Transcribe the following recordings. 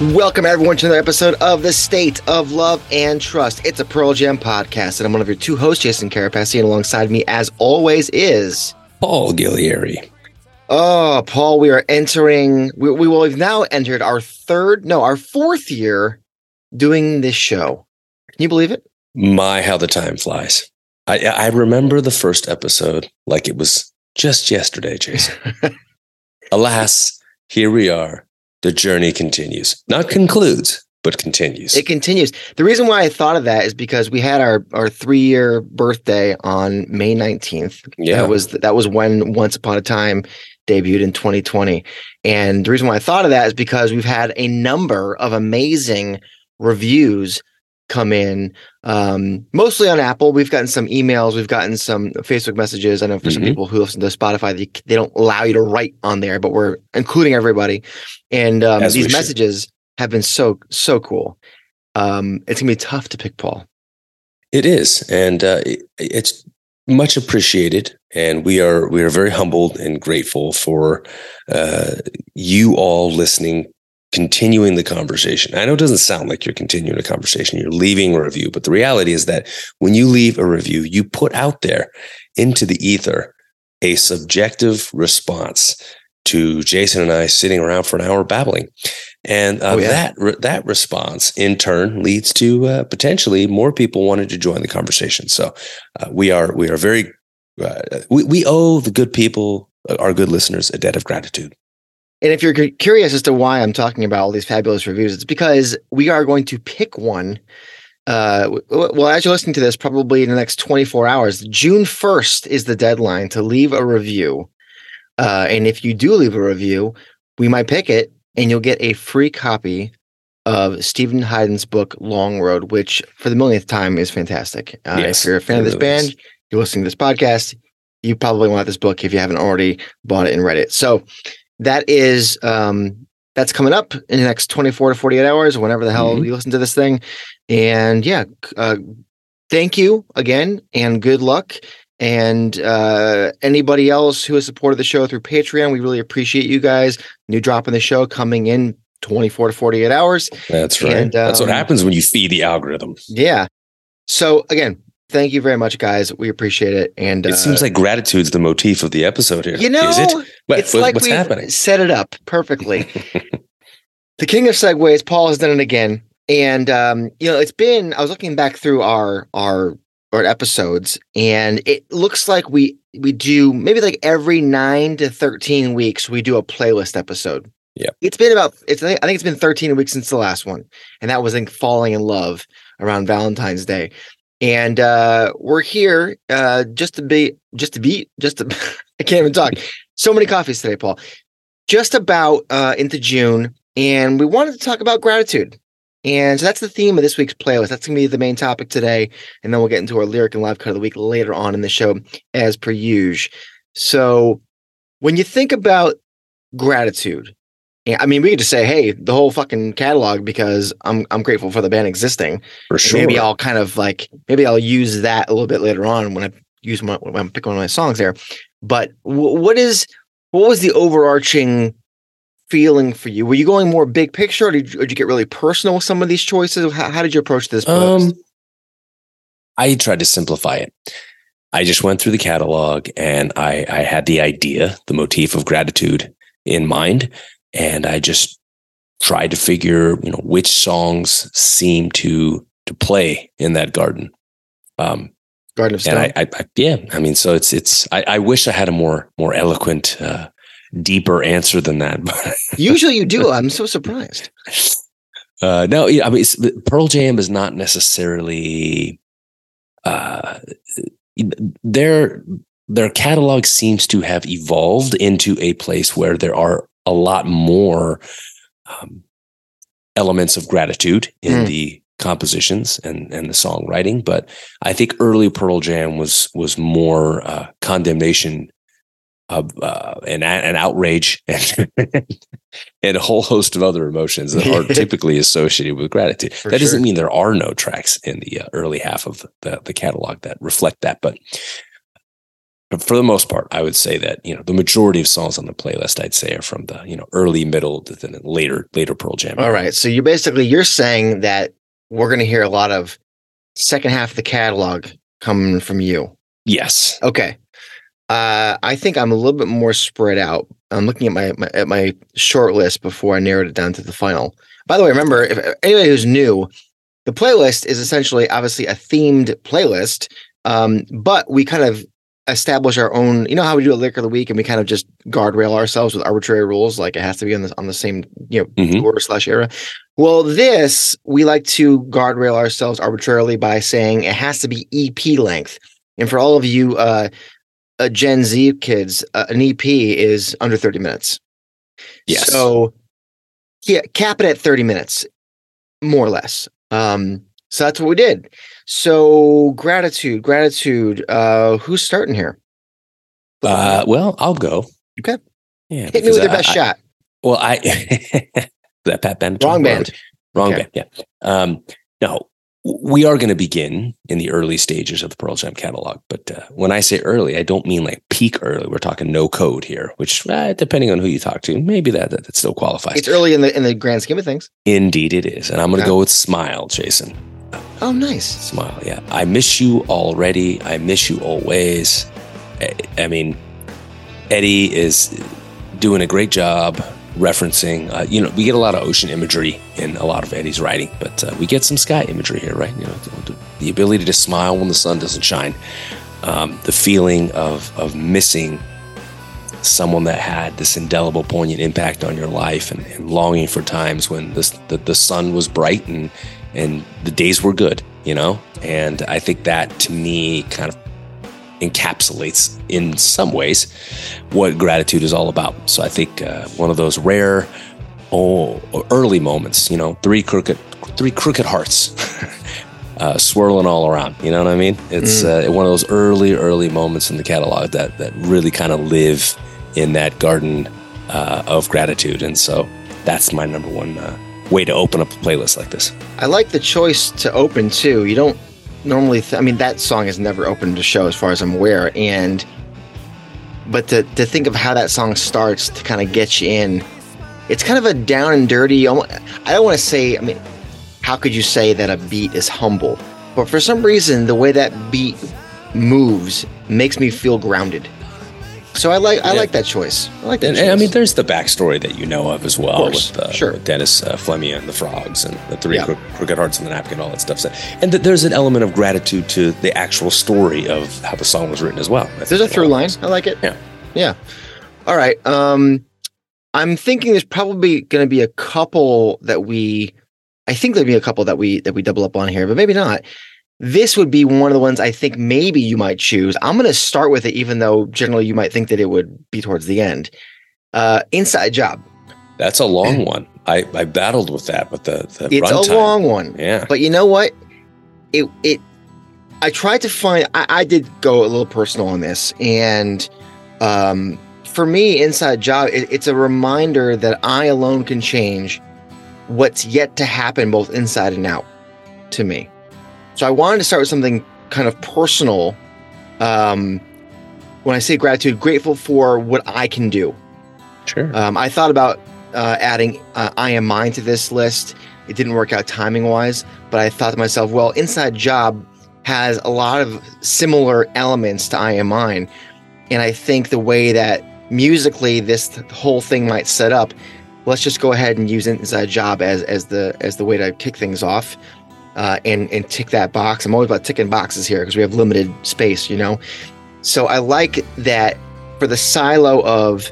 Welcome, everyone, to another episode of The State of Love and Trust. It's a Pearl Jam podcast, and I'm one of your two hosts, Jason Carapassi, and alongside me, as always, is Paul Gillieri. Oh, Paul, we are entering, we, we will have now entered our third, no, our fourth year doing this show. Can you believe it? My, how the time flies. I, I remember the first episode like it was just yesterday, Jason. Alas, here we are the journey continues, not concludes, but continues. It continues. The reason why I thought of that is because we had our our three year birthday on May nineteenth. Yeah, that was that was when Once Upon a Time debuted in 2020. And the reason why I thought of that is because we've had a number of amazing reviews come in, um, mostly on Apple. We've gotten some emails, we've gotten some Facebook messages. I know for mm-hmm. some people who listen to Spotify, they, they, don't allow you to write on there, but we're including everybody. And um, these messages should. have been so, so cool. Um, it's gonna be tough to pick Paul. It is, and uh, it, it's much appreciated, and we are we are very humbled and grateful for uh, you all listening continuing the conversation. I know it doesn't sound like you're continuing a conversation, you're leaving a review, but the reality is that when you leave a review, you put out there into the ether a subjective response to Jason and I sitting around for an hour babbling. And uh, oh, yeah. that that response in turn leads to uh, potentially more people wanting to join the conversation. So uh, we are we are very uh, we we owe the good people, our good listeners, a debt of gratitude. And if you're curious as to why I'm talking about all these fabulous reviews, it's because we are going to pick one. Uh, well, as you're listening to this, probably in the next 24 hours, June 1st is the deadline to leave a review. Uh, and if you do leave a review, we might pick it and you'll get a free copy of Steven Hyden's book, Long Road, which for the millionth time is fantastic. Uh, yes, if you're a fan of this band, you're listening to this podcast, you probably want this book if you haven't already bought it and read it. So, that is um, that's coming up in the next 24 to 48 hours, whenever the hell mm-hmm. you listen to this thing. And yeah, uh, thank you again and good luck. And uh, anybody else who has supported the show through Patreon, we really appreciate you guys. New drop in the show coming in 24 to 48 hours. That's right. And, um, That's what um, happens when you feed the algorithm. Yeah. So again, thank you very much, guys. We appreciate it. And it uh, seems like gratitude's the motif of the episode here. You know, is it? What, it's what, like what's we happening? Set it up perfectly. the king of segues, Paul has done it again. And um, you know, it's been. I was looking back through our our our episodes, and it looks like we we do maybe like every nine to thirteen weeks we do a playlist episode. Yeah, it's been about. It's I think it's been thirteen weeks since the last one, and that was in falling in love around Valentine's Day and uh, we're here uh, just to be just to be just to I can't even talk. So many coffees today, Paul. Just about uh, into June, and we wanted to talk about gratitude. And so that's the theme of this week's playlist. That's gonna be the main topic today, and then we'll get into our lyric and live cut of the week later on in the show, as per usual. So, when you think about gratitude, I mean, we could just say, "Hey, the whole fucking catalog," because I'm I'm grateful for the band existing. For sure. maybe I'll kind of like maybe I'll use that a little bit later on when I use my when I'm picking one of my songs there. But w- what is what was the overarching feeling for you? Were you going more big picture, or did you, or did you get really personal with some of these choices? How, how did you approach this? Um, I tried to simplify it. I just went through the catalog and I I had the idea, the motif of gratitude in mind and I just tried to figure, you know, which songs seem to to play in that garden. Um, Garden of Stone. And I, I, I, yeah, I mean, so it's it's. I, I wish I had a more more eloquent, uh, deeper answer than that. Usually, you do. I'm so surprised. Uh, no, I mean, Pearl Jam is not necessarily. Uh, their their catalog seems to have evolved into a place where there are a lot more um, elements of gratitude in Mm. the compositions and and the songwriting, but I think early Pearl Jam was was more uh, condemnation of uh, and and outrage and, and a whole host of other emotions that are typically associated with gratitude. For that doesn't mean there are no tracks in the uh, early half of the, the catalog that reflect that, but but for the most part, I would say that you know the majority of songs on the playlist, I'd say, are from the you know early, middle, to the later, later Pearl Jam. All right. So you basically you're saying that we're going to hear a lot of second half of the catalog coming from you. Yes. Okay. Uh, I think I'm a little bit more spread out. I'm looking at my, my at my short list before I narrowed it down to the final. By the way, remember if anybody who's new, the playlist is essentially obviously a themed playlist, um, but we kind of establish our own. You know how we do a lyric of the week, and we kind of just guardrail ourselves with arbitrary rules, like it has to be on the on the same you know Mhm. order slash era. Well, this we like to guardrail ourselves arbitrarily by saying it has to be EP length. And for all of you uh, uh, Gen Z kids, uh, an EP is under 30 minutes. Yes. So yeah, cap it at 30 minutes, more or less. Um, so that's what we did. So gratitude, gratitude. Uh, who's starting here? Uh, well, I'll go. Okay. Yeah. Hit me with your best I- shot. Well, I that Pat Benatar. Wrong band. Wrong Okay. band. Yeah. Um, no, we are going to begin in the early stages of the Pearl Jam catalog. But uh, when I say early, I don't mean like peak early. We're talking no code here, which uh, depending on who you talk to, maybe that that, that still qualifies. It's early in the in the grand scheme of things. Indeed, it is. And I'm going to Okay. go with Smile, Jason. Oh, nice. Smile. Yeah. I miss you already. I miss you always. I, I mean, Eddie is doing a great job referencing, uh, you know, we get a lot of ocean imagery in a lot of Eddie's writing, but uh, we get some sky imagery here, right? You know, the, ability to smile when the sun doesn't shine, um, the feeling of, of missing someone that had this indelible, poignant impact on your life and, and longing for times when this, the, the sun was bright and, and the days were good, you know? And I think that to me kind of encapsulates in some ways what gratitude is all about. So I think uh, one of those rare, oh, early moments, you know, three crooked, three crooked hearts. Uh, swirling all around, you know what I mean? It's uh, one of those early, early moments in the catalog that that really kind of live in that garden uh, of gratitude, and so that's my number one uh, way to open up a playlist like this. I like the choice to open too. You don't normally. Th- I mean, that song has never opened a show, as far as I'm aware. And but to to think of how that song starts to kind of get you in, it's kind of a down and dirty. I don't want to say. I mean, how could you say that a beat is humble? But for some reason, the way that beat moves makes me feel grounded. So I like I Yeah. like that choice. I like that. And, and I mean, there's the backstory that you know of as well course, with, uh, sure. with Dennis uh, Flemion and the frogs and the three Yeah. crook- crooked hearts and the napkin, and all that stuff. So, and that there's an element of gratitude to the actual story of how the song was written as well. There's a through line. I like it. Yeah. Yeah. All right. Um, I'm thinking there's probably going to be a couple that we, I think there'll be a couple that we that we double up on here, but maybe not. This would be one of the ones I think maybe you might choose. I'm going to start with it, even though generally you might think that it would be towards the end. Uh, Inside Job. That's a long one. I, I battled with that, but the, the It's a long one. Yeah. But you know what? It it I tried to find I, I did go a little personal on this and um for me inside job it, it's a reminder that I alone can change what's yet to happen both inside and out to me. So I wanted to start with something kind of personal um when I say gratitude grateful for what I can do. Sure. Um, I thought about uh, adding uh, I Am Mine to this list. It didn't work out timing wise, but I thought to myself, well, Inside Job has a lot of similar elements to I Am Mine. And I think the way that musically this whole thing might set up, let's just go ahead and use Inside Job as, as the as the way to kick things off. Uh, and and tick that box. I'm always about ticking boxes here because we have limited space, you know. So I like that for the silo of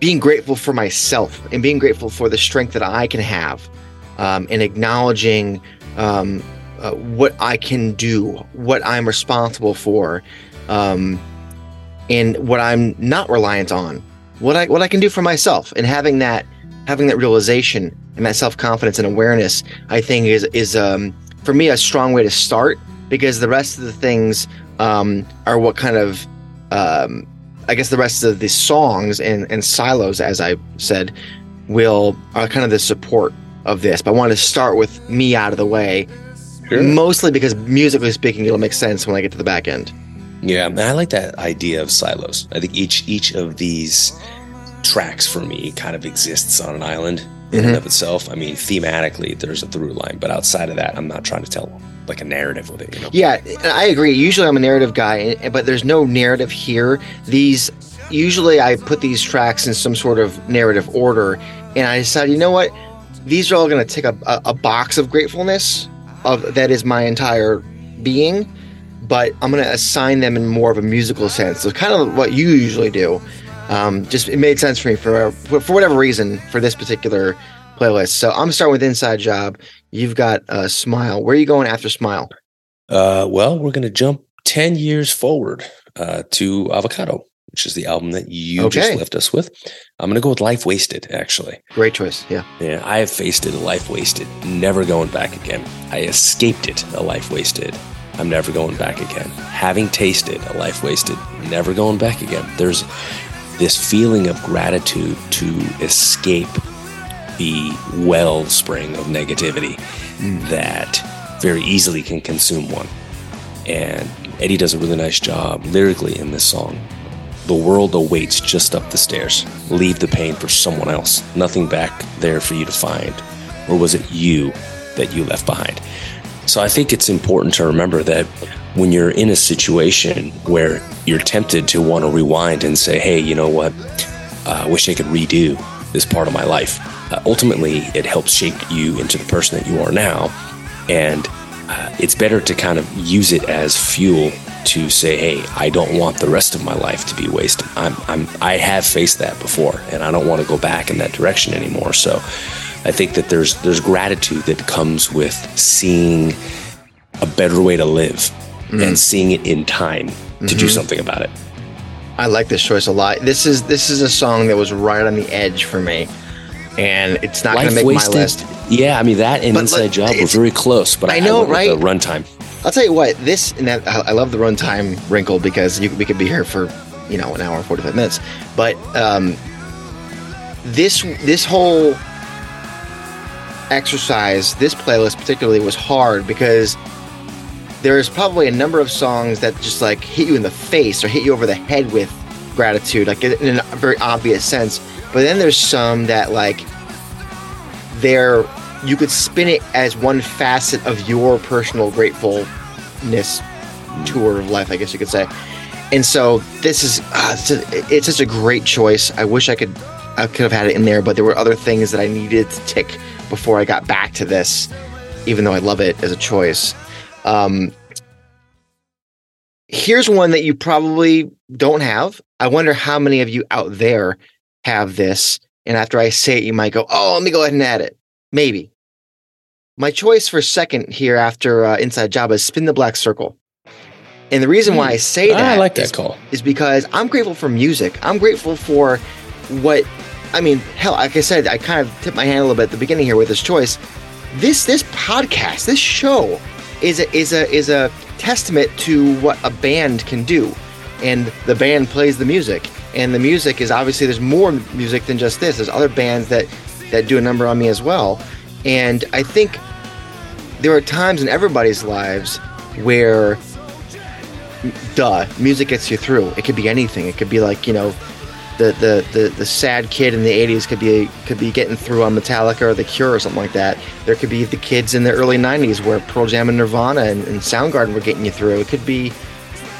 being grateful for myself and being grateful for the strength that I can have, um, and acknowledging um, uh, what I can do, what I'm responsible for, um, and what I'm not reliant on, what I what I can do for myself, and having that having that realization and that self confidence and awareness, I think is is um, for me a strong way to start because the rest of the things um, are what kind of um, I guess the rest of the songs and, and silos, as I said, will are kind of the support of this. But I wanted to start with me out of the way, Sure. mostly because musically speaking, it'll make sense when I get to the back end. Yeah, and I like that idea of silos. I think each each of these tracks for me kind of exists on an island in and Mhm. of itself. I mean, thematically, there's a through line, but outside of that, I'm not trying to tell like a narrative with it. You know? Yeah, I agree. Usually I'm a narrative guy, but there's no narrative here. These usually I put these tracks in some sort of narrative order, and I decided, you know what? These are all going to take a, a, a box of gratefulness of that is my entire being, but I'm going to assign them in more of a musical sense. So kind of what you usually do. Um, just it made sense for me for for whatever reason for this particular playlist. So I'm starting with Inside Job. You've got uh, Smile. Where are you going after Smile? Uh, well, we're going to jump 10 years forward uh, to Avocado, which is the album that you just left us with. I'm going to go with Life Wasted, actually. Great choice. Yeah. Yeah, I have faced it, a life wasted, never going back again. I escaped it, a life wasted. I'm never going back again. Having tasted a life wasted, never going back again. There's this feeling of gratitude to escape the wellspring of negativity that very easily can consume one. And Eddie does a really nice job lyrically in this song. The world awaits just up the stairs. Leave the pain for someone else. Nothing back there for you to find. Or was it you that you left behind? So I think it's important to remember that when you're in a situation where you're tempted to want to rewind and say, hey, you know what? Uh, I wish I could redo this part of my life. Uh, ultimately, it helps shape you into the person that you are now. And uh, it's better to kind of use it as fuel to say, "Hey, I don't want the rest of my life to be wasted. I'm, I'm, I have faced that before, and I don't want to go back in that direction anymore." So, I think that there's there's gratitude that comes with seeing a better way to live and seeing it in time to do something about it. I like this choice a lot. This is this is a song that was right on the edge for me, and it's not going to make wasted. my list. Yeah, I mean that and But, Inside like, Job were very close, but I I, know, with right? The runtime. I'll tell you what. This and that, I I love the runtime wrinkle because you, we could be here for you know an hour and forty five minutes. But um, this this whole exercise, this playlist particularly, was hard because there's probably a number of songs that just like hit you in the face or hit you over the head with gratitude, like in a very obvious sense. But then there's some that like they're you could spin it as one facet of your personal gratefulness tour of life, I guess you could say. And so this is uh, it's, a, it's such a great choice. I wish I could I could have had it in there, but there were other things that I needed to tick before I got back to this, even though I love it as a choice. Um, here's one that you probably don't have. I wonder how many of you out there have this. And after I say it, you might go, "Oh, let me go ahead and add it." Maybe. My choice for second here after uh, Inside Job is Spin the Black Circle. And the reason why I say that I like is that call. is because I'm grateful for music. I'm grateful for what I mean, hell, like I said, I kind of tipped my hand a little bit at the beginning here with this choice. This this podcast, this show is a is a is a testament to what a band can do. And the band plays the music. And the music is obviously there's more music than just this. There's other bands that that do a number on me as well. And I think there are times in everybody's lives where duh, music gets you through. It could be anything. It could be like you know, the the the, the sad kid in the '80s could be could be getting through on Metallica or The Cure or something like that. There could be the kids in the early '90s where Pearl Jam and Nirvana and, and Soundgarden were getting you through. It could be,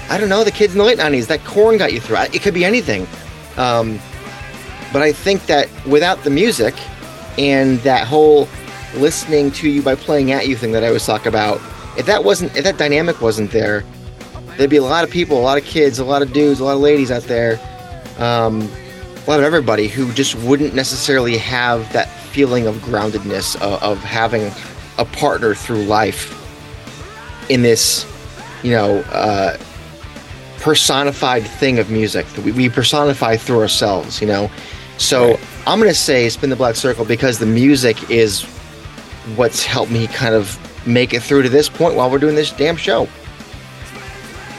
I don't know, the kids in the late '90s that Korn got you through. It could be anything. Um, but I think that without the music and that whole listening to you by playing at you thing that I always talk about, if that wasn't if that dynamic wasn't there, there'd be a lot of people, a lot of kids, a lot of dudes, a lot of ladies out there, um, a lot of everybody who just wouldn't necessarily have that feeling of groundedness of, of having a partner through life in this, you know, uh, personified thing of music that we, we personify through ourselves, you know. So Right. I'm gonna say "Spin the Black Circle" because the music is what's helped me kind of make it through to this point while we're doing this damn show.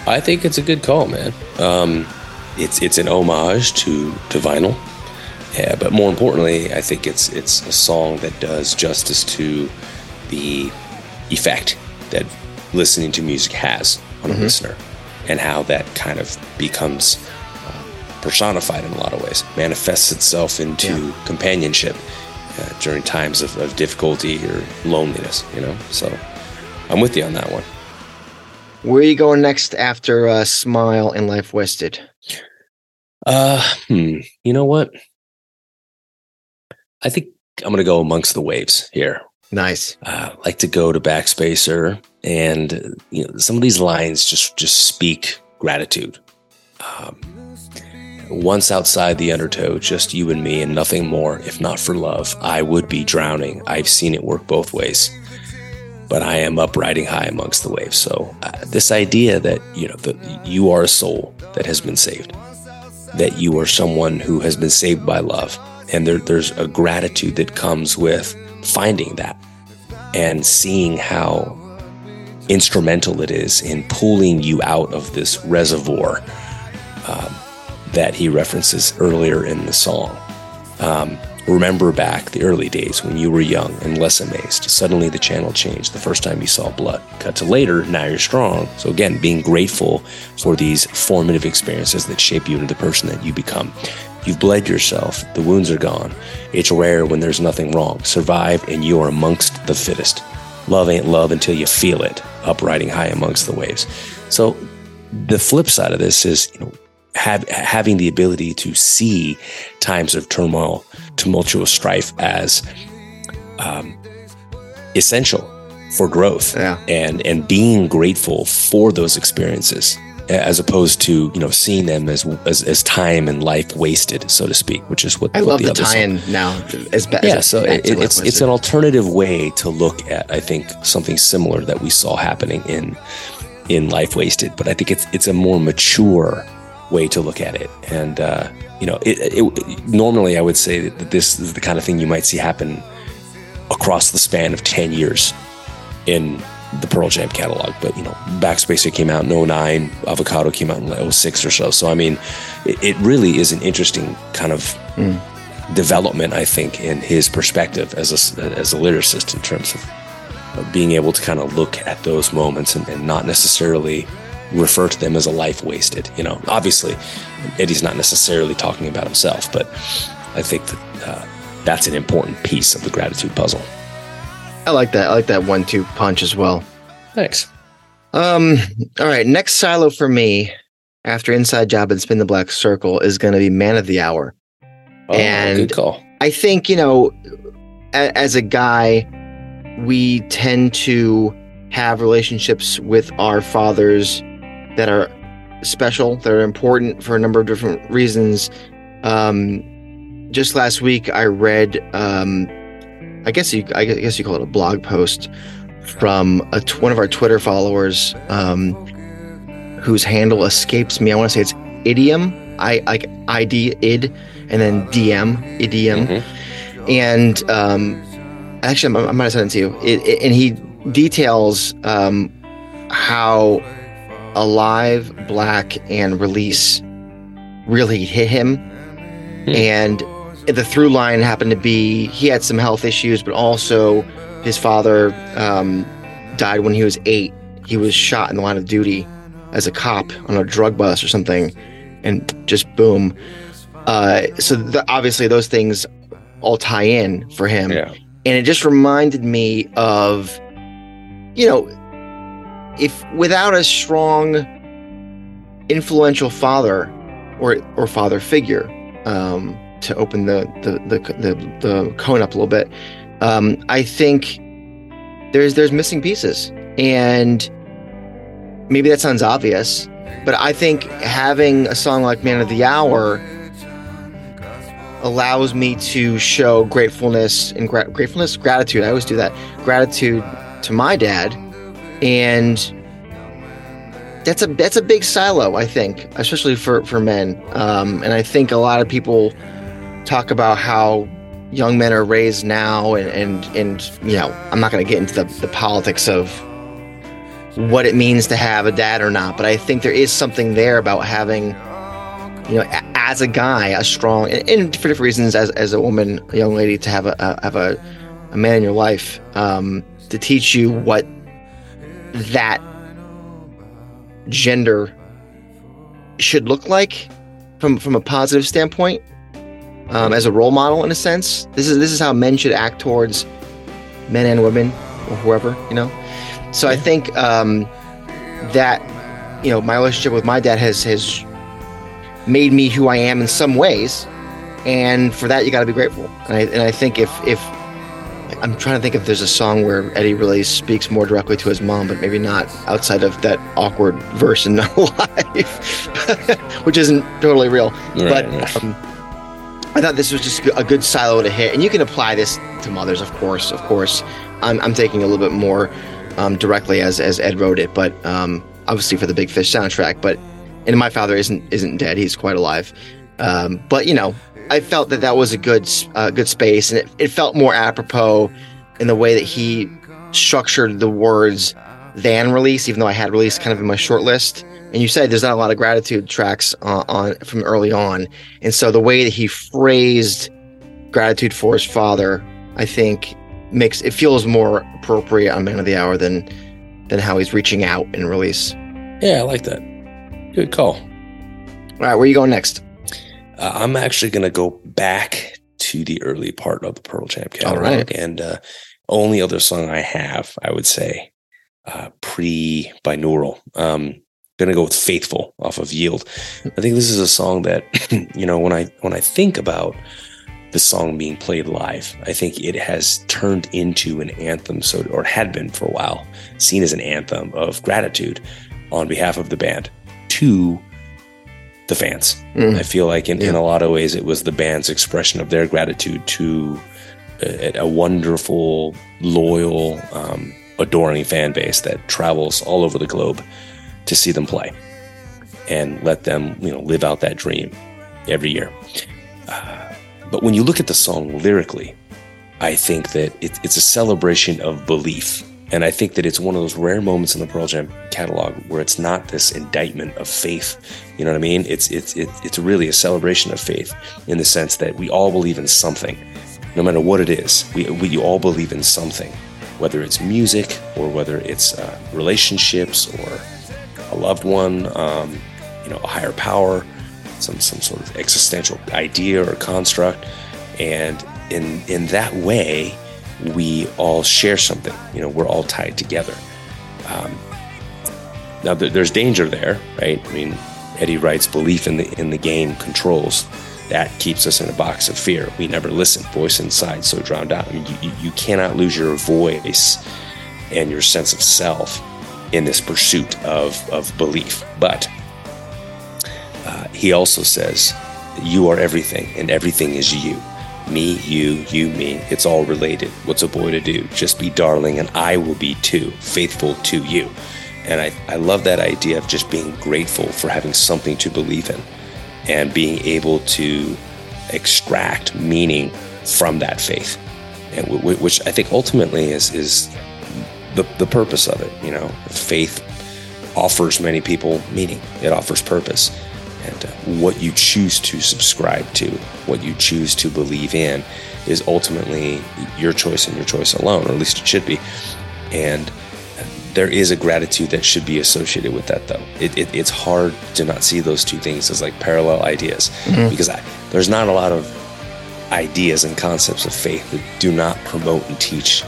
I think it's a good call, man. Um, it's it's an homage to to vinyl, yeah, but more importantly, I think it's it's a song that does justice to the effect that listening to music has on a mm-hmm. listener, and how that kind of becomes uh, personified in a lot of ways, manifests itself into yeah. companionship uh, during times of, of difficulty or loneliness. You know, so I'm with you on that one. Where are you going next after uh, Smile and Life Wasted? Uh, hmm. You know what? I think I'm going to go amongst the waves here. Nice. Uh, like to go to Backspacer, and you know, some of these lines just just speak gratitude. Um, once outside the undertow, just you and me, and nothing more. If not for love, I would be drowning. I've seen it work both ways but I am up riding high amongst the waves. So uh, this idea that you know that you are a soul that has been saved, that you are someone who has been saved by love, and there, there's a gratitude that comes with finding that and seeing how instrumental it is in pulling you out of this reservoir um, that he references earlier in the song. Um, Remember back the early days when you were young and less amazed. Suddenly the channel changed the first time you saw blood. Cut to later, now you're strong. So again, being grateful for these formative experiences that shape you into the person that you become. You've bled yourself, the wounds are gone. It's rare when there's nothing wrong. Survive and you are amongst the fittest. Love ain't love until you feel it, up riding high amongst the waves. So the flip side of this is, you know, have, having the ability to see times of turmoil, tumultuous strife as um, essential for growth yeah. and and being grateful for those experiences as opposed to you know seeing them as as, as time and life wasted so to speak which is what I what love the, the tie-in now as bad yeah so it, it's it's an alternative way to look at I think something similar that we saw happening in in life wasted but I think it's it's a more mature way to look at it. And, uh, you know, it, it, normally I would say that this is the kind of thing you might see happen across the span of 10 years in the Pearl Jam catalog. But, you know, Backspacer came out in 09, Avocado came out in 06 or so. So, I mean, it, it really is an interesting kind of mm. development, I think, in his perspective as a, as a lyricist in terms of being able to kind of look at those moments and, and not necessarily refer to them as a life wasted. You know, obviously, Eddie's not necessarily talking about himself, but I think that uh, that's an important piece of the gratitude puzzle. I like that. I like that one-two punch as well. Thanks. Um. All right. Next silo for me after Inside Job and Spin the Black Circle is going to be Man of the Hour. Oh, and good call. I think you know, a, as a guy, we tend to have relationships with our fathers that are special, that are important for a number of different reasons. Um, just last week, I read, um, I guess you, I guess you call it a blog post from a, one of our Twitter followers, um, whose handle escapes me. I want to say it's idiom, I like ID id, and then DM idiom, mm-hmm. and um, actually, I'm, I'm going to send it to you. It, it, and he details um, how Alive, Black, and Release really hit him. Hmm. And the through line happened to be he had some health issues, but also his father um, died when he was eight. He was shot in the line of duty as a cop on a drug bus or something, and just boom. Uh, so the, obviously those things all tie in for him, yeah. and it just reminded me of, you know, if without a strong, influential father or or father figure um, to open the the, the the the cone up a little bit, um, I think there's there's missing pieces, and maybe that sounds obvious, but I think having a song like "Man of the Hour." allows me to show gratefulness and gra- gratefulness gratitude i always do that gratitude to my dad and that's a that's a big silo, I think, especially for for men. Um, and I think a lot of people talk about how young men are raised now and and, and you know i'm not going to get into the, the politics of what it means to have a dad or not but i think there is something there about having you know as a guy a strong and, and for different reasons as, as a woman a young lady to have a, a have a, a man in your life um, to teach you what that gender should look like from from a positive standpoint um, as a role model in a sense. This is this is how men should act towards men and women or whoever you know. So I think um, that you know my relationship with my dad has has made me who I am in some ways, and for that you got to be grateful. And I and I think if if I'm trying to think if there's a song where Eddie really speaks more directly to his mom, but maybe not outside of that awkward verse in No Life, which isn't totally real. Right, but right. um, I thought this was just a good silo to hit, and you can apply this to mothers, of course. Of course, I'm, I'm taking a little bit more um, directly as as Ed wrote it, but um, obviously for the Big Fish soundtrack. But and my father isn't isn't dead; he's quite alive. Um, but you know, I felt that that was a good uh, good space, and it, it felt more apropos in the way that he structured the words than release, even though I had release kind of in my short list. And you said there's not a lot of gratitude tracks on, on from early on, and so the way that he phrased gratitude for his father, I think makes it feels more appropriate on Man of the Hour than than how he's reaching out in release. Yeah, I like that. Good call. All right, where are you going next? Uh, I'm actually going to go back to the early part of the Pearl Jam catalog. right. And uh, only other song I have, I would say, uh, pre binaural. Um, gonna go with "Faithful" off of Yield. I think this is a song that, you know, when I when I think about the song being played live, I think it has turned into an anthem. So, or had been for a while, seen as an anthem of gratitude on behalf of the band to the fans. Mm. I feel like in, in a lot of ways it was the band's expression of their gratitude to a, a wonderful, loyal, um, adoring fan base that travels all over the globe to see them play and let them, you know, live out that dream every year. Uh, but when you look at the song lyrically, I think that it, it's a celebration of belief. And I think that it's one of those rare moments in the Pearl Jam catalog where it's not this indictment of faith. You know what I mean? It's it's it's it's really a celebration of faith in the sense that we all believe in something, no matter what it is. We we all believe in something, whether it's music or whether it's uh, relationships or a loved one, um, you know, a higher power, some some sort of existential idea or construct, and in in that way, we all share something. You know, we're all tied together. Um, now, there- there's danger there, right? I mean, Eddie writes, "Belief in the in the game controls." That keeps us in a box of fear. We never listen. Voice inside, so drowned out. I mean, you, you, you cannot lose your voice and your sense of self in this pursuit of, of belief. But uh, he also says, You are everything, and everything is you. Me, you, you, me. It's all related. What's a boy to do? Just be darling, and I will be too, faithful to you. And I, I love that idea of just being grateful for having something to believe in and being able to extract meaning from that faith. And w- which I think ultimately is, is the, the purpose of it. You know, faith offers many people meaning, it offers purpose. And uh, what you choose to subscribe to, what you choose to believe in, is ultimately your choice and your choice alone, or at least it should be. And there is a gratitude that should be associated with that, though. It, it, it's hard to not see those two things as like parallel ideas because I, there's not a lot of ideas and concepts of faith that do not promote and teach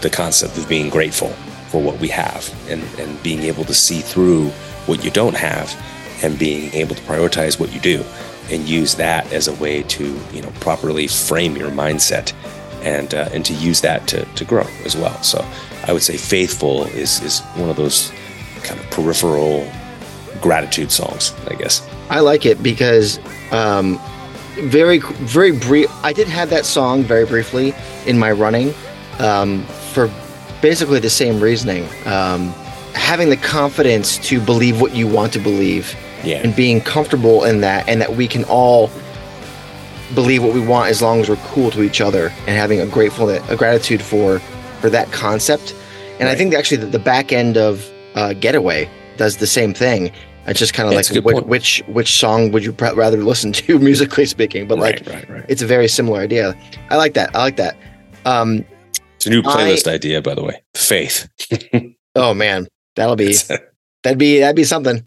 the concept of being grateful for what we have and, and being able to see through what you don't have and being able to prioritize what you do and use that as a way to you know properly frame your mindset and uh, and to use that to, to grow as well so i would say faithful is is one of those kind of peripheral gratitude songs i guess I like it because um, very very brief. I did have that song very briefly in my running um, for basically the same reasoning. Um, having the confidence to believe what you want to believe yeah and being comfortable in that, and that we can all believe what we want as long as we're cool to each other and having a grateful a gratitude for for that concept. And right. I think actually the, the back end of uh, Getaway does the same thing. It's just kind of like which, which, which song would you pr- rather listen to musically speaking? But right, like right. it's a very similar idea. I like that. I like that. Um, it's a new playlist I, idea, by the way. Faith. oh man, that'll be that'd be that'd be something.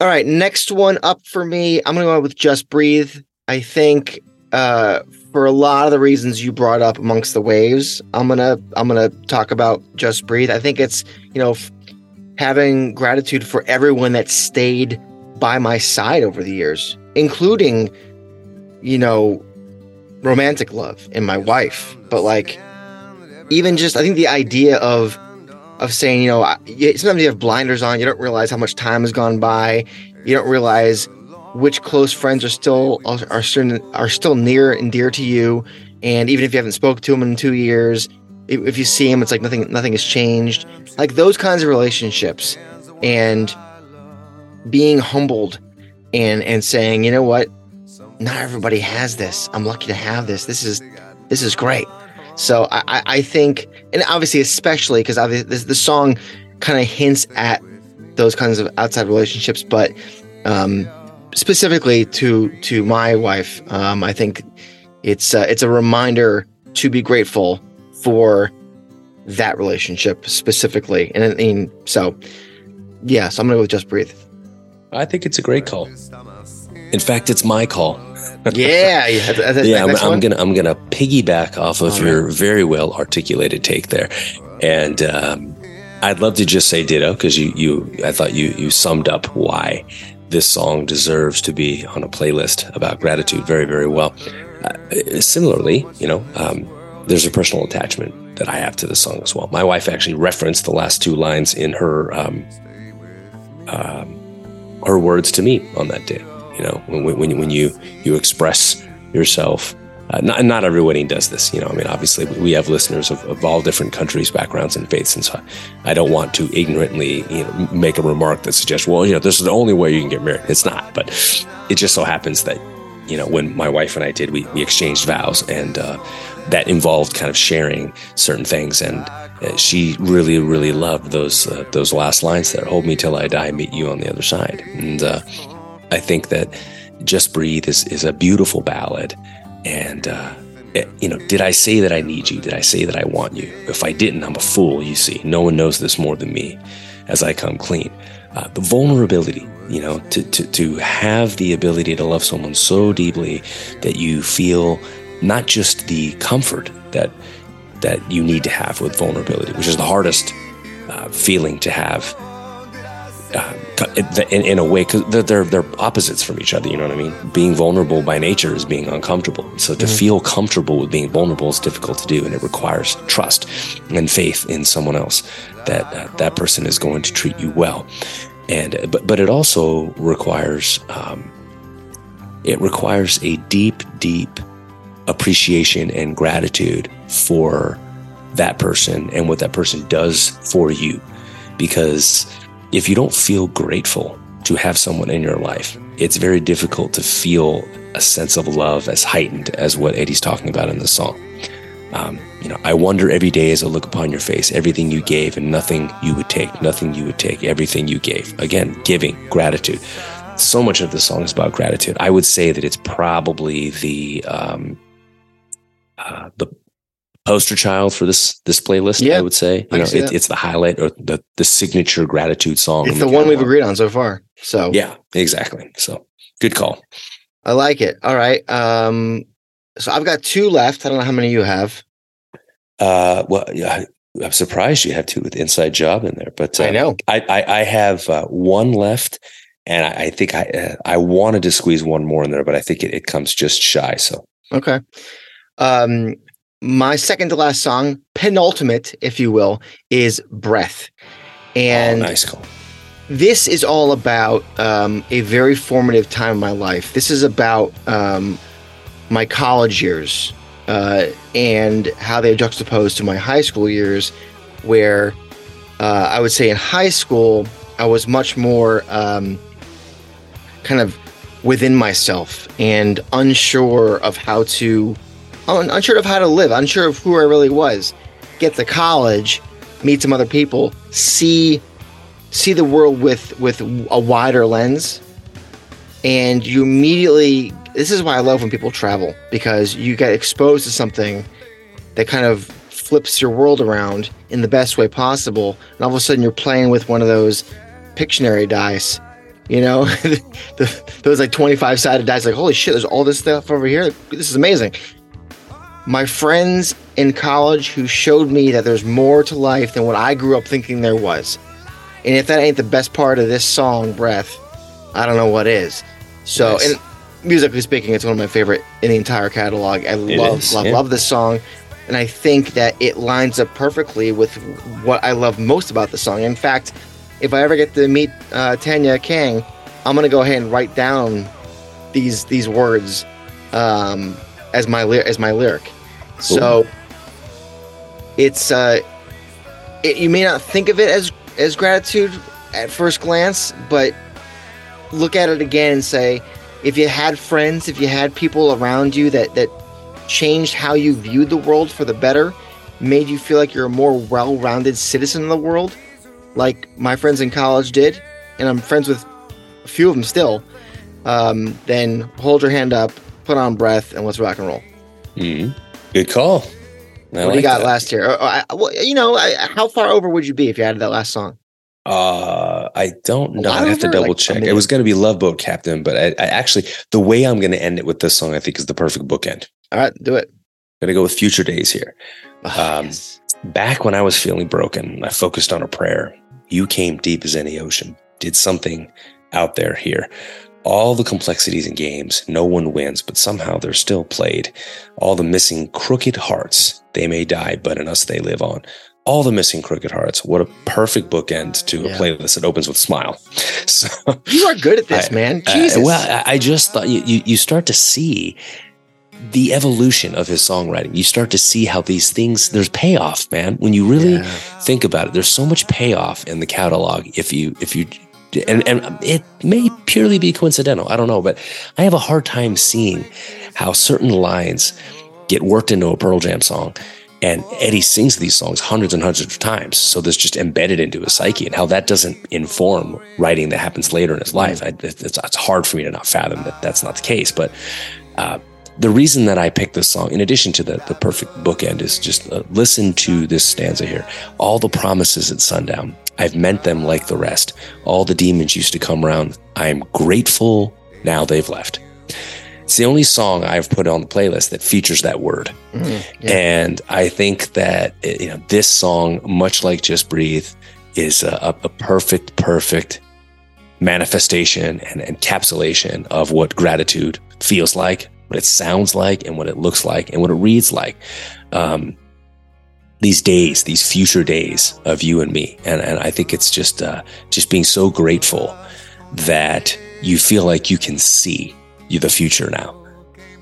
All right, next one up for me. I'm gonna go with Just Breathe. I think uh, for a lot of the reasons you brought up amongst the waves, I'm gonna I'm gonna talk about Just Breathe. I think it's you know f- having gratitude for everyone that stayed by my side over the years, including you know romantic love and my wife, but like even just I think the idea of of saying, you know, sometimes you have blinders on, you don't realize how much time has gone by, you don't realize which close friends are still are are still near and dear to you, and even if you haven't spoken to them in two years, if you see them, it's like nothing nothing has changed. Like those kinds of relationships, and being humbled, and and saying, you know what, not everybody has this. I'm lucky to have this. This is this is great. So I, I think, and obviously, especially because the, the song kind of hints at those kinds of outside relationships, but um, specifically to to my wife, um, I think it's uh, it's a reminder to be grateful for that relationship specifically, and, and so yeah, so I'm gonna go with just breathe. I think it's a great call. In fact, it's my call yeah, yeah. That, yeah I'm, I'm, gonna I'm gonna piggyback off of your very well articulated take there, and um, I'd love to just say ditto because you you I thought you you summed up why this song deserves to be on a playlist about gratitude very very well. Uh, similarly, you know, um, there's a personal attachment that I have to the song as well. My wife actually referenced the last two lines in her um, um, her words to me on that day. You know, when, when, when you, you express yourself, uh, not, not every wedding does this. You know, I mean, obviously we have listeners of, of all different countries, backgrounds, and faiths. And so I don't want to ignorantly, you know, make a remark that suggests, well, you know, this is the only way you can get married. It's not, but it just so happens that, you know, when my wife and I did, we, we exchanged vows and, uh, that involved kind of sharing certain things. And uh, she really, really loved those, uh, those last lines there. Hold me till I die, meet you on the other side. And, uh, I think that Just Breathe is, is a beautiful ballad. And, uh, it, you know, did I say that I need you? Did I say that I want you? If I didn't, I'm a fool, you see. No one knows this more than me as I come clean. Uh, the vulnerability, you know, to, to, to have the ability to love someone so deeply that you feel not just the comfort that that you need to have with vulnerability, which is the hardest uh, feeling to have in, in, a way because they're, they're, they're opposites from each other you know what i mean? Being vulnerable by nature is being uncomfortable. So to mm-hmm. feel comfortable with being vulnerable is difficult to do and it requires trust and faith in someone else that uh, that person is going to treat you well. And but but it also requires um, it requires a deep deep appreciation and gratitude for that person and what that person does for you. Because if you don't feel grateful to have someone in your life, it's very difficult to feel a sense of love as heightened as what Eddie's talking about in the song. Um, you know, I wonder every day as I look upon your face, everything you gave and nothing you would take, nothing you would take, everything you gave. Again, giving, gratitude. So much of the song is about gratitude. I would say that it's probably the um, uh, the poster child for this this playlist. Yeah, I would say you know it, it's the highlight or the the signature gratitude song. It's the one we've agreed on so far. So yeah, exactly. So good call. I like it. All right. Um, so I've got two left. I don't know how many you have. Uh, well, yeah, I'm surprised you have two with Inside Job in there, but uh, I know I I, I have uh, one left, and I, I think I uh, I wanted to squeeze one more in there, but I think it, it comes just shy. So okay. Um, my second to last song, penultimate, if you will, is Breath. And oh, nice call. This is all about um, a very formative time in my life. This is about um, my college years uh, and how they juxtapose to my high school years, where uh, I would say in high school, I was much more um, kind of within myself and unsure of how to un- unsure of how to live, unsure of who I really was. Get to college, meet some other people, see see the world with with a wider lens, and you immediately. This is why I love when people travel because you get exposed to something that kind of flips your world around in the best way possible, and all of a sudden you're playing with one of those Pictionary dice. You know, the, those like 25 sided dice, like, holy shit, there's all this stuff over here. This is amazing my friends in college who showed me that there's more to life than what I grew up thinking there was. And if that ain't the best part of this song, Breath, I don't know what is. So, nice. and musically speaking, it's one of my favorite in the entire catalog. I it love, is, love, yeah. love this song. And I think that it lines up perfectly with what I love most about the song. In fact, if I ever get to meet uh, Tanya Kang, I'm gonna go ahead and write down these these words um, as my as my lyric. So it's uh, it, you may not think of it as as gratitude at first glance, but look at it again and say, if you had friends, if you had people around you that that changed how you viewed the world for the better, made you feel like you're a more well-rounded citizen of the world, like my friends in college did, and I'm friends with a few of them still. Um, then hold your hand up, put on breath, and let's rock and roll. Mm-hmm. Good call. I what like do you got that. last year? I, well, you know, I, how far over would you be if you added that last song? Uh, I don't know. I have to double like, check. It was going to be Love Boat Captain, but I, I, actually the way I'm going to end it with this song, I think, is the perfect bookend. All right, do it. I'm gonna go with Future Days here. Oh, um, yes. Back when I was feeling broken, I focused on a prayer. You came deep as any ocean, did something out there here all the complexities in games, no one wins, but somehow they're still played. All the missing crooked hearts, they may die, but in us they live on. All the missing crooked hearts. What a perfect bookend to yeah. a playlist that opens with "Smile." So you are good at this, I, man. Jesus. Uh, well, I, I just thought you, you you start to see the evolution of his songwriting. You start to see how these things, there's payoff, man. When you really yeah. think about it, there's so much payoff in the catalog if you if you and, and it may purely be coincidental. I don't know, but I have a hard time seeing how certain lines get worked into a Pearl Jam song. And Eddie sings these songs hundreds and hundreds of times. So there's just embedded into his psyche and how that doesn't inform writing that happens later in his life. I, it's, it's, hard for me to not fathom that that's not the case. But uh, the reason that I picked this song, in addition to the, the perfect bookend, is just uh, listen to this stanza here. All the promises at sundown, I've meant them like the rest. All the demons used to come around. I am grateful now they've left. It's the only song I've put on the playlist that features that word. Mm-hmm, yeah. And I think that you know this song, much like Just Breathe, is a, a perfect, perfect manifestation and encapsulation of what gratitude feels like what it sounds like and what it looks like and what it reads like. Um, these days, these future days of you and me. And, and I think it's just, uh, just being so grateful that you feel like you can see you the future now.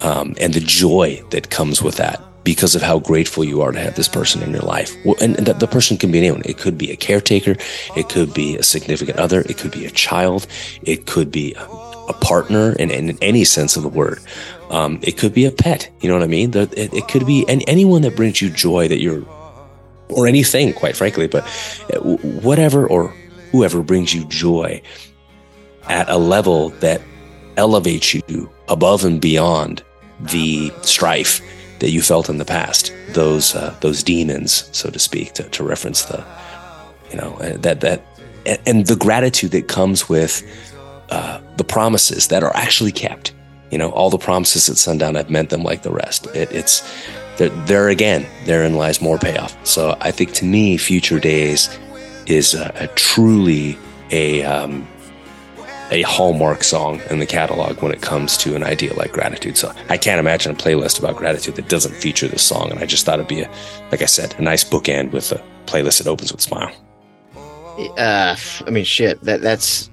Um, and the joy that comes with that because of how grateful you are to have this person in your life. Well, and, and the person can be anyone. It could be a caretaker. It could be a significant other. It could be a child. It could be a, a partner in, in, any sense of the word. Um, it could be a pet. You know what I mean? The, it, it, could be any, anyone that brings you joy that you're, or anything, quite frankly, but uh, whatever or whoever brings you joy at a level that elevates you above and beyond the strife that you felt in the past. Those uh, those demons, so to speak, to, to reference the, you know, uh, that that and the gratitude that comes with uh, the promises that are actually kept you know, all the promises at sundown, I've meant them like the rest. It, it's there, there again, therein lies more payoff. So I think to me, Future Days is a, a truly a, um, a hallmark song in the catalog when it comes to an idea like gratitude. So I can't imagine a playlist about gratitude that doesn't feature this song. And I just thought it'd be a, like I said, a nice bookend with a playlist that opens with Smile. Uh, I mean, shit, that that's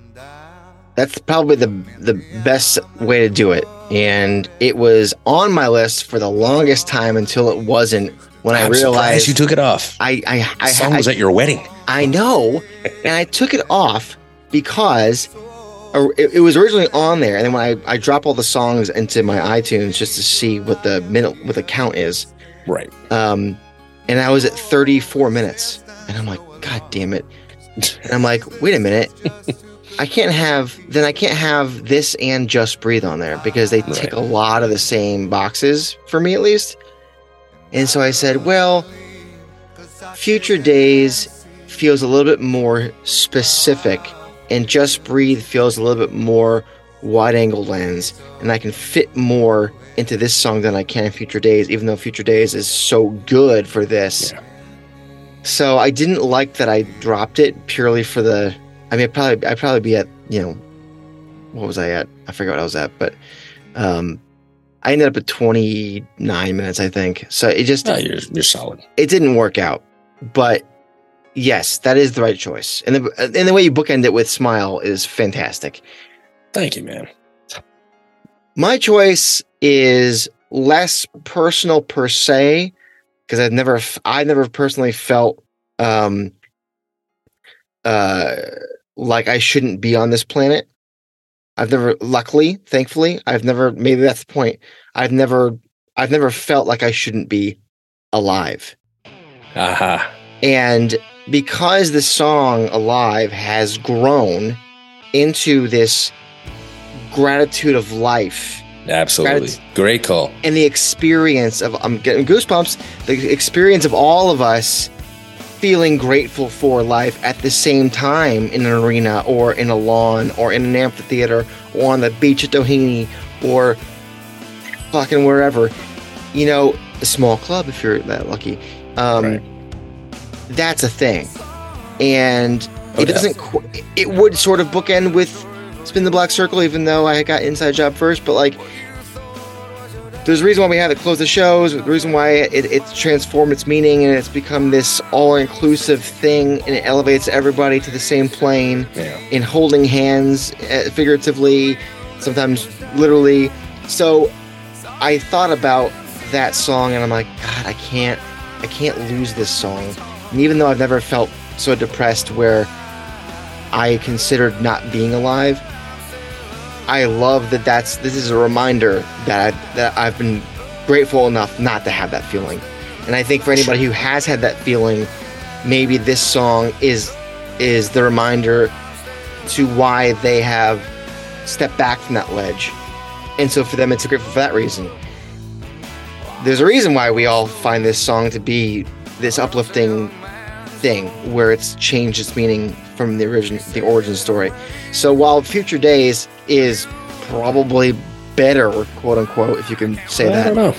that's probably the the best way to do it. And it was on my list for the longest time until it wasn't. When I'm i realized you took it off, I I, I song I, was at your wedding. I know, and I took it off because it, it was originally on there, and then when I, I drop all the songs into my iTunes just to see what the minute what the count is, Right. um, and I was at 34 minutes, and I'm like, God damn it! And I'm like, wait a minute, I can't have then I can't have this and Just Breathe on there because they tick Right. a lot of the same boxes for me at least. And so I said, well, Future Days feels a little bit more specific, and Just Breathe feels a little bit more wide angle lens, and I can fit more into this song than I can in Future Days, even though Future Days is so good for this. Yeah. So I didn't like that I dropped it purely for the. I mean, I'd probably I'd probably be at you know, what was I at? I forget what I was at, but um, I ended up at 29 minutes, I think. So it just No, you're you're solid. it didn't work out, but yes, that is the right choice. And the and the way you bookend it with "Smile" is fantastic. Thank you, man. My choice is less personal per se because I've never I never personally felt um uh like I shouldn't be on this planet. I've never luckily, thankfully, I've never maybe that's the point. I've never I've never felt like I shouldn't be alive. Aha. And because the song Alive has grown into this gratitude of life Absolutely. That's- Great call. and the experience of I'm getting goosebumps, the experience of all of us feeling grateful for life at the same time in an arena or in a lawn or in an amphitheater or on the beach at Doheny or fucking wherever. You know, a small club if you're that lucky. Um, Right. That's a thing. And Oh, it doesn't, qu- it would sort of bookend with Spin the Black Circle, even though I got Inside Job first, but like, there's a reason why we have to close the shows. The reason why it, it's transformed its meaning and it's become this all-inclusive thing, and it elevates everybody to the same plane Yeah. in holding hands, uh, figuratively, sometimes literally. So, I thought about that song, and I'm like, God, I can't, I can't lose this song. And even though I've never felt so depressed where I considered not being alive, I love that that's this is a reminder that I, that I've been grateful enough not to have that feeling. And I think for anybody who has had that feeling, maybe this song is is the reminder to why they have stepped back from that ledge. And so for them it's grateful for that reason. There's a reason why we all find this song to be this uplifting thing where it's changed its meaning from the origin the origin story. So while Future Days is probably better, quote unquote, if you can say that. I don't that.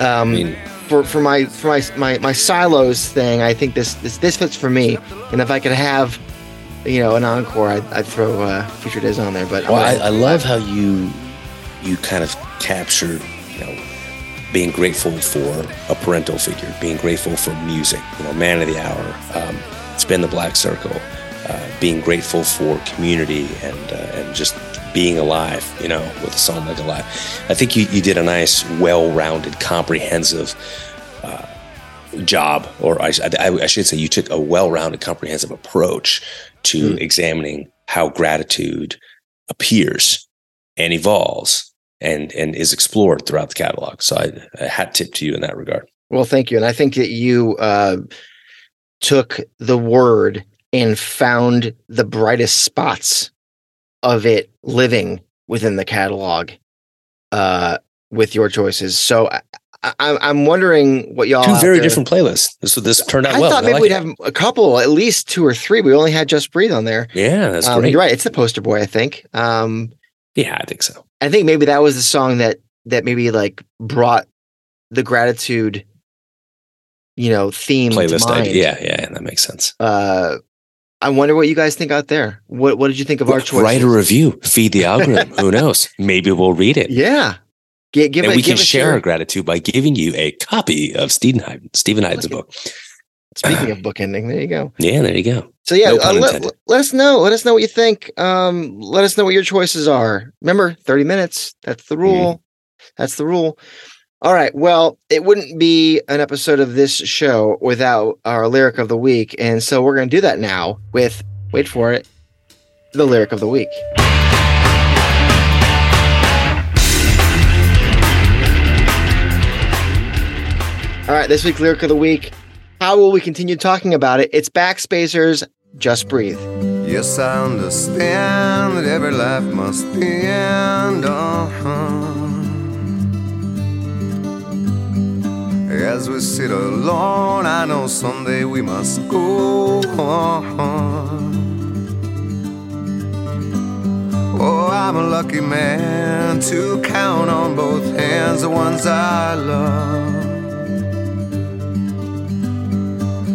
know. Um, I mean, for for my for my my, my silos thing, I think this this this fits for me. And if I could have, you know, an encore, I'd, I'd throw uh, Future Days on there. But well, I, I love how you you kind of captured, you know, being grateful for a parental figure, being grateful for music, you know, man of the hour, um, spin the black circle, uh, being grateful for community and uh, and just being alive, you know, with a song like Alive. I think you, you did a nice, well-rounded, comprehensive uh, job, or I, I, I should say, you took a well-rounded, comprehensive approach to Hmm. examining how gratitude appears and evolves and and is explored throughout the catalog. So I, a hat tip to you in that regard. Well, thank you. And I think that you uh, took the word and found the brightest spots of it living within the catalog uh, with your choices. So I, I, I'm wondering what y'all Two very different playlists. This this turned out I well. thought and maybe like we'd it. have a couple, at least two or three. We only had Just Breathe on there. Yeah, that's Um, great. you're right. It's the poster boy, I think. Um, Yeah, I think so. I think maybe that was the song that that maybe like brought the gratitude, you know, theme to Playlist idea. Yeah, yeah, that makes sense. Uh, I wonder what you guys think out there. What What did you think of our choice? Write a review. Feed the algorithm. Who knows? Maybe we'll read it. Yeah, Gi- give and it. we give can share your- our gratitude by giving you a copy of Steven Hyden, Steven Hyden's book. Speaking of bookending, there you go. Yeah, there you go. So yeah, No uh, let, let us know. Let us know what you think. Um, let us know what your choices are. Remember, thirty minutes. That's the rule. Mm-hmm. That's the rule. All right. Well, it wouldn't be an episode of this show without our lyric of the week. And so we're going to do that now with, wait for it, the lyric of the week. All right. This week's lyric of the week. How will we continue talking about it? It's Backspacer's, Just Breathe. Yes, I understand that every life must end. Uh-huh. As we sit alone, I know someday we must go on. Oh, I'm a lucky man to count on both hands the ones I love.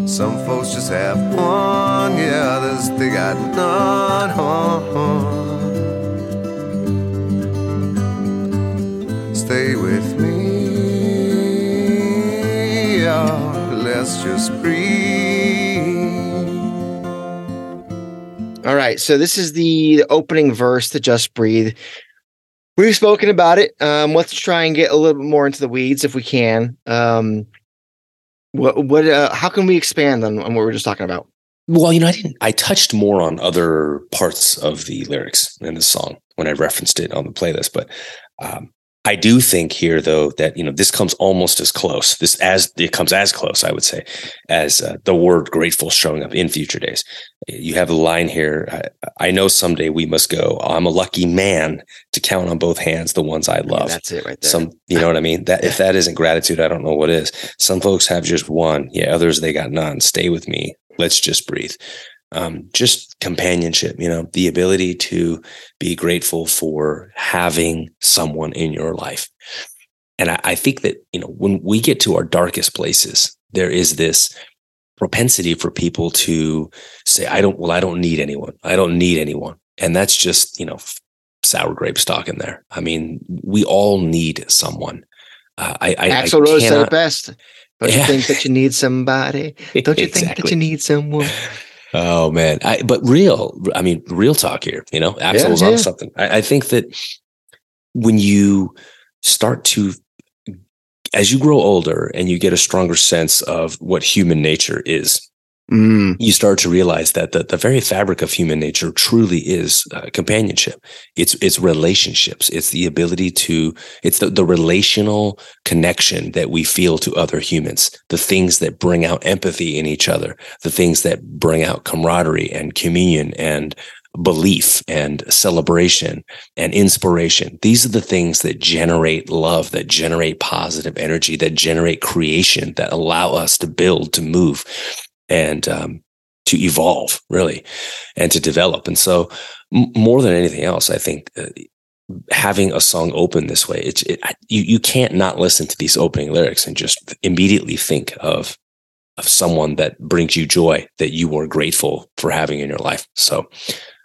Some folks just have one, yeah, others they got none. Let's just breathe. All right, so this is the opening verse to Just Breathe. We've spoken about it. Um, let's try and get a little bit more into the weeds if we can. Um, what, what, uh, how can we expand on, on what we are just talking about? Well, you know, I didn't. I touched more on other parts of the lyrics in the song when I referenced it on the playlist, but um, I do think here, though, that you know this comes almost as close. This as it comes as close, I would say, as uh, the word "grateful" showing up in future days. You have a line here. I, I, know someday we must go. I'm a lucky man to count on both hands the ones I love. That's it, right there. Some, you know what I mean. That if that isn't gratitude, I don't know what is. Some folks have just one. Yeah, others they got none. Stay with me let's just breathe. Um, just companionship, you know, the ability to be grateful for having someone in your life. And I, I think that, you know, when we get to our darkest places, there is this propensity for people to say, I don't, well, I don't need anyone. I don't need anyone. And that's just, you know, sour grape stock in there. I mean, we all need someone. Uh, I, I, Axl Rose said it best. Don't Yeah. you think that you need somebody? Don't you think that you need someone? Oh man, I, but real. I mean, real talk here. You know, Axl Yeah, was yeah. on something. I, I think that when you start to, as you grow older and you get a stronger sense of what human nature is, Mm, you start to realize that the, the very fabric of human nature truly is uh, companionship. It's it's relationships. It's the ability to it's the, the relational connection that we feel to other humans. The things that bring out empathy in each other. The things that bring out camaraderie and communion and belief and celebration and inspiration. These are the things that generate love, that generate positive energy, that generate creation, that allow us to build, to move and um, to evolve really and to develop. And so m- more than anything else i think uh, having a song open this way it's it, you, you can't not listen to these opening lyrics and just immediately think of of someone that brings you joy that you are grateful for having in your life. So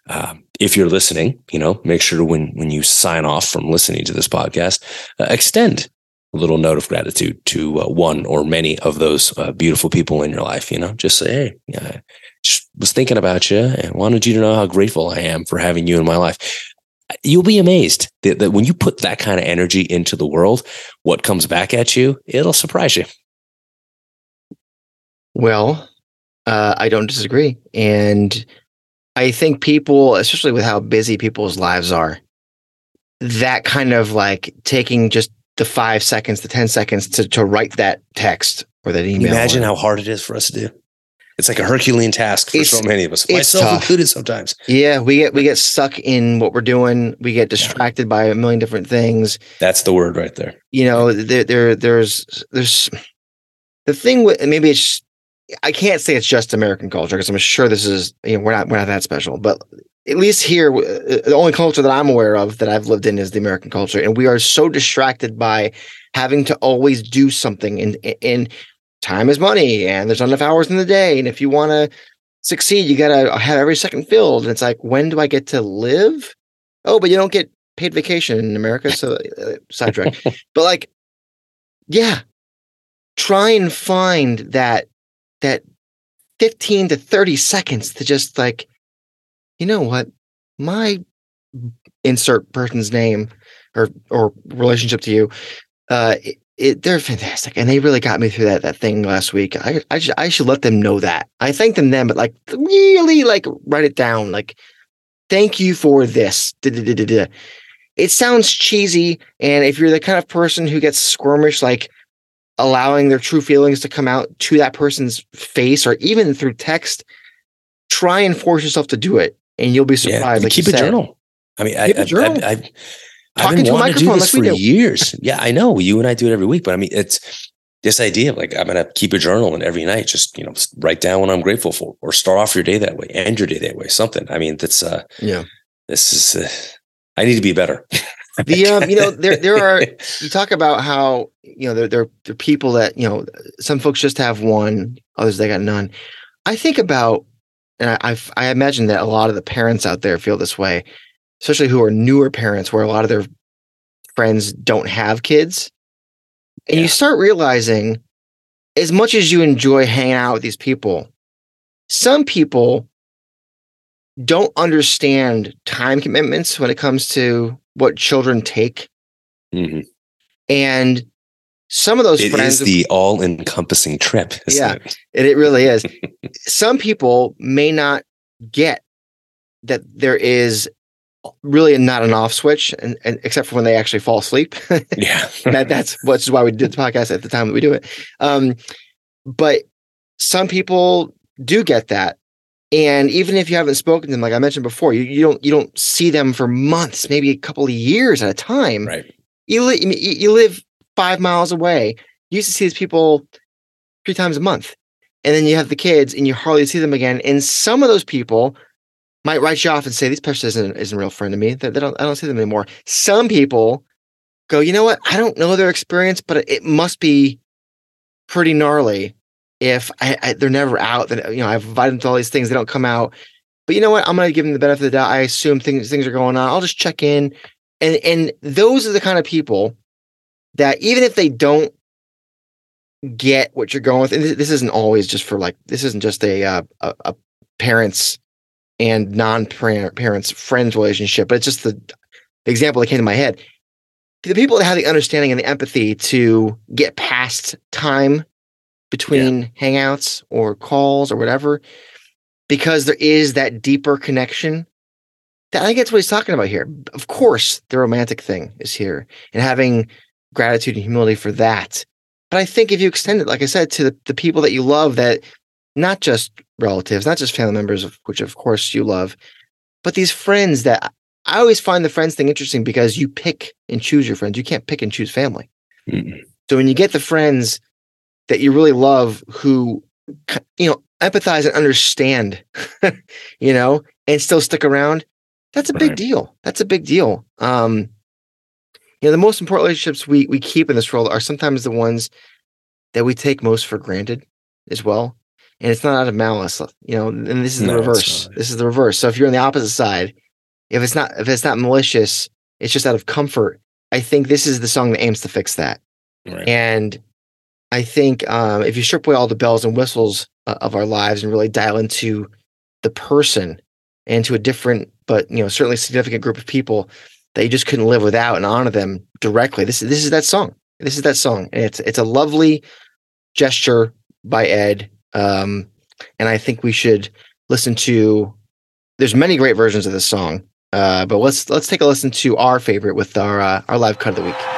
um, if you're listening you know make sure when when you sign off from listening to this podcast uh, extend a little note of gratitude to uh, one or many of those uh, beautiful people in your life. You know, just say, "Hey, I just was thinking about you and wanted you to know how grateful I am for having you in my life." You'll be amazed that, that when you put that kind of energy into the world, what comes back at you, it'll surprise you. well, uh, I don't disagree. And I think people, especially with how busy people's lives are, that kind of like taking just the five seconds, the 10 seconds to, to write that text or that email. imagine how hard it is for us to do? It's like a Herculean task for It's- so many of us, myself tough. included sometimes. Yeah, we get we get stuck in what we're doing. We get distracted by a million different things. That's the word right there. You know, there, there there's there's the thing with maybe it's I can't say it's just American culture because I'm sure this is you know we're not we're not that special, but at least here uh, the only culture that I'm aware of that I've lived in is the American culture, and we are so distracted by having to always do something and and time is money and there's not enough hours in the day and if you want to succeed you got to have every second filled and it's like when do I get to live? Oh, but you don't get paid vacation in America, so uh, sidetrack. but like, yeah, try and find that that 15 to 30 seconds to just like, you know what, my insert person's name or or relationship to you, uh, it, it, they're fantastic, and they really got me through that that thing last week. I I should I should let them know that. I thank them then, but like really like write it down. Like, thank you for this. Da-da-da-da-da. It sounds cheesy, and if you're the kind of person who gets squirmish, like allowing their true feelings to come out to that person's face or even through text, try and force yourself to do it. And you'll be surprised. Yeah, like keep a said. journal. I mean, I, Keep a I, journal. I, I, I've Talking been to a wanting to do microphone this for do. years. Yeah, I know. You and I do it every week, but I mean, it's this idea of like I'm gonna keep a journal and every night just you know write down what I'm grateful for, or start off your day that way, end your day that way. Something. I mean, that's uh, Yeah. this is. Uh, I need to be better. The um, you know, there there are you talk about how you know there there there are people that you know some folks just have one, others they got none. I think about, and I I've, I imagine that a lot of the parents out there feel this way, especially who are newer parents, where a lot of their friends don't have kids, and you start realizing, as much as you enjoy hanging out with these people, some people don't understand time commitments when it comes to what children take Mhm. and some of those It friends is the all-encompassing trip. isn't Yeah. it? and it really is some people may not get that there is really not an off switch and, and except for when they actually fall asleep Yeah. that, that's which why we did the podcast at the time that we do it um but some people do get that and even if you haven't spoken to them like i mentioned before you, you don't you don't see them for months maybe a couple of years at a time right. you, li- you live five miles away. You used to see these people three times a month. And then you have the kids and you hardly see them again. And some of those people might write you off and say, this person isn't, isn't a real friend to me. They, they don't, I don't see them anymore. Some people go, you know what? I don't know their experience, but it must be pretty gnarly if I, I, they're never out. That you know, I've invited them to all these things. They don't come out. But you know what? I'm to give them the benefit of the doubt. I assume things things are going on. I'll just check in. And and those are the kind of people that even if they don't get what you're going with, and this, this isn't always just for like this isn't just a uh, a, a parents and non-parents friends relationship, but it's just the example that came to my head. The people that have the understanding and the empathy to get past time between hangouts or calls or whatever, because there is that deeper connection. That I think that's what he's talking about here. Of course, the romantic thing is here and having gratitude and humility for that. But I think if you extend it, like I said, to the, the people that you love, that not just relatives, not just family members, of which of course you love, but these friends that I always find the friends thing interesting because you pick and choose your friends. You can't pick and choose family. Mm-mm. So when you get the friends that you really love who you know empathize and understand, you know, and still stick around, that's a big Right. deal. That's a big deal. Um you know, the most important relationships we we keep in this world are sometimes the ones that we take most for granted as well. And it's not out of malice, you know, and this is the No, it's reverse. This is the reverse. So if you're on the opposite side, if it's not if it's not malicious, it's just out of comfort. I think this is the song that aims to fix that. Right. And I think um, if you strip away all the bells and whistles uh, of our lives and really dial into the person and to a different, but you know, certainly significant group of people that you just couldn't live without and honor them directly. This is this is that song. This is that song, and it's it's a lovely gesture by Ed. Um, and I think we should listen to. There's many great versions of this song, uh, but let's let's take a listen to our favorite with our uh, our live cut of the week.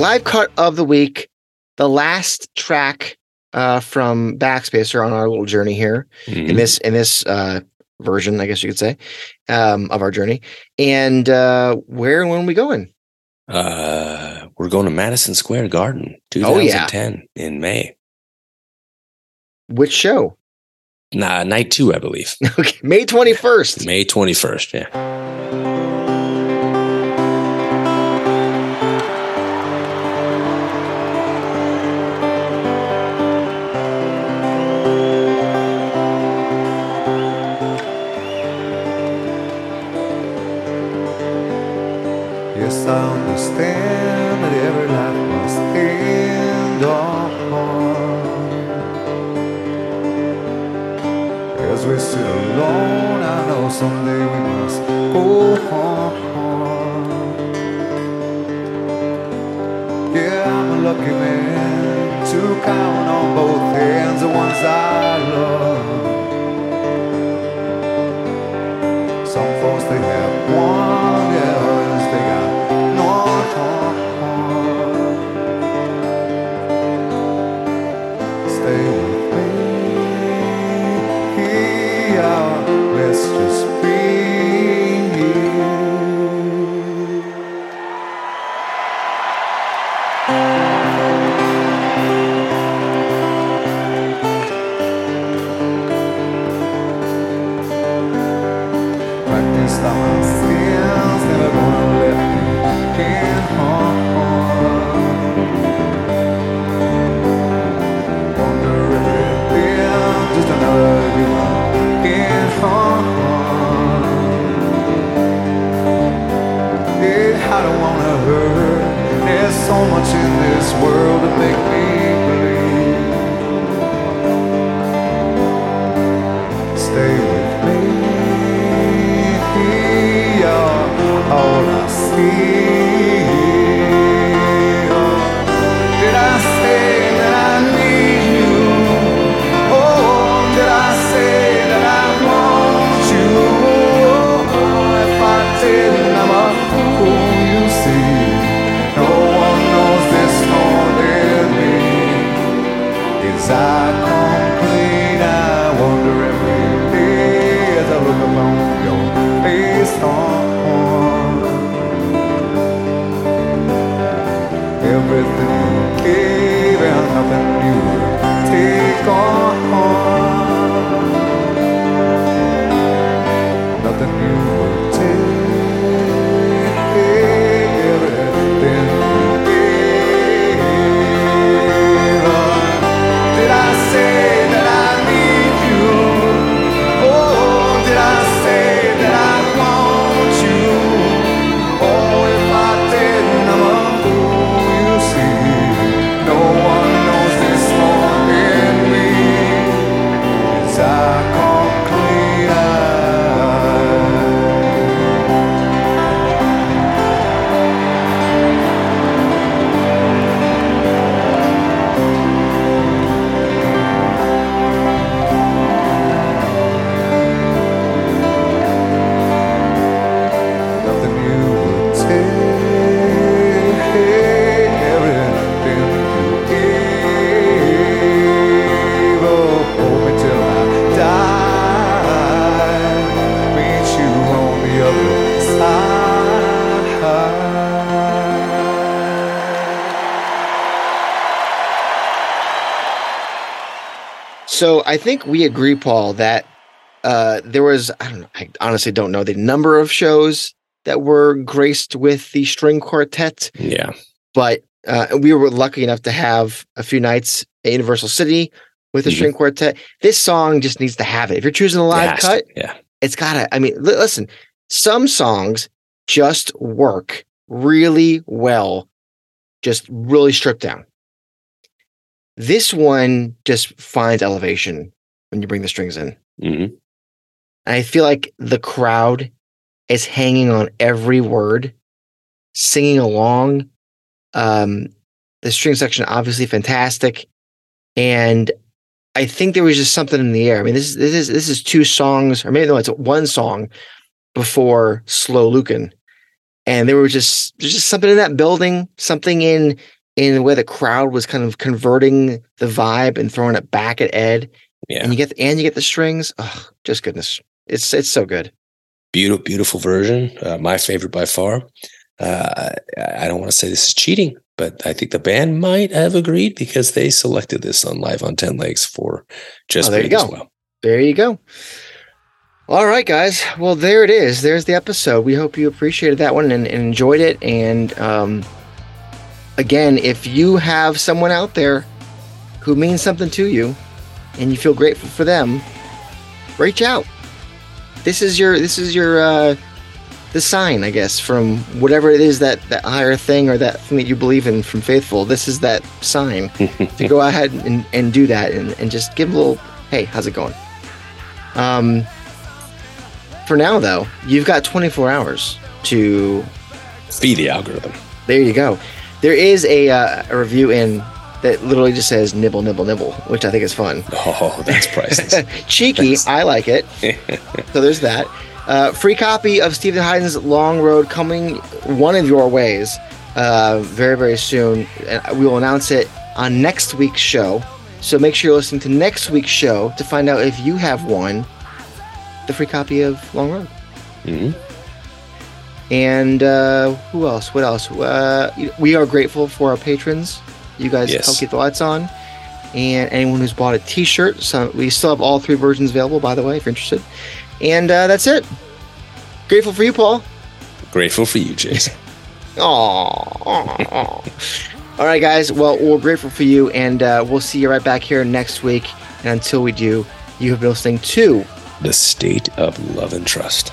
Live cut of the week. The last track uh, from Backspacer on our little journey here in Mhm. this in this uh, version, I guess you could say, um, of our journey. And uh, where and when we going? Uh, we're going to Madison Square Garden, Oh, yeah. 2010 in May. Which show? Nah, night two, I believe. Okay, May twenty first. May 21st. Yeah. So I think we agree, Paul, that uh, there was I don't know, I honestly don't know the number of shows that were graced with the string quartet, Yeah. but uh, we were lucky enough to have a few nights at Universal City with the Mhm. string quartet. This song just needs to have it. If you're choosing a live has to, cut, Yeah. it's gotta. I mean, li- listen, some songs just work really well, just really stripped down. This one just finds elevation when you bring the strings in. hmm And I feel like the crowd is hanging on every word, singing along. Um, the string section obviously fantastic, and I think there was just something in the air. I mean, this is this is this is two songs, or maybe no, it's one song before Slow Lucan, and there was just there's just something in that building, something in in the way the crowd was kind of converting the vibe and throwing it back at Ed, Yeah. and you get and you get the strings. Oh, just goodness, it's it's so good. Beautiful, beautiful version. Uh, my favorite by far. Uh, I I don't want to say this is cheating, but I think the band might have agreed because they selected this on Live on 10 Legs for just Oh, there you go. well. There you go. All right, guys. Well, there it is. There's the episode. We hope you appreciated that one and, and enjoyed it. And um, again, if you have someone out there who means something to you and you feel grateful for them, reach out. This is your this is your uh, the sign, I guess, from whatever it is that that higher thing or that thing that you believe in from faithful. This is that sign to go ahead and, and do that and, and just give a little hey, how's it going? Um, for now, though, you've got 24 hours to. Be the algorithm. There you go. There is a, uh, a review in that literally just says nibble, nibble, nibble, which I think is fun. Oh, that's priceless. Cheeky, I like it. so there's that. Uh, free copy of Steven Hyden's Long Road coming one of your ways uh, very, very soon. And we will announce it on next week's show. So make sure you're listening to next week's show to find out if you have won the free copy of Long Road. Mhm. And uh, who else? What else? Uh, we are grateful for our patrons. You guys Yes. help keep the lights on. And anyone who's bought a t shirt. So we still have all three versions available, by the way, if you're interested. And uh, that's it. Grateful for you, Paul. Grateful for you, Jason. Aww. All right, guys. Well, we're grateful for you, and uh, we'll see you right back here next week. And until we do, you have been listening to the state of love and trust.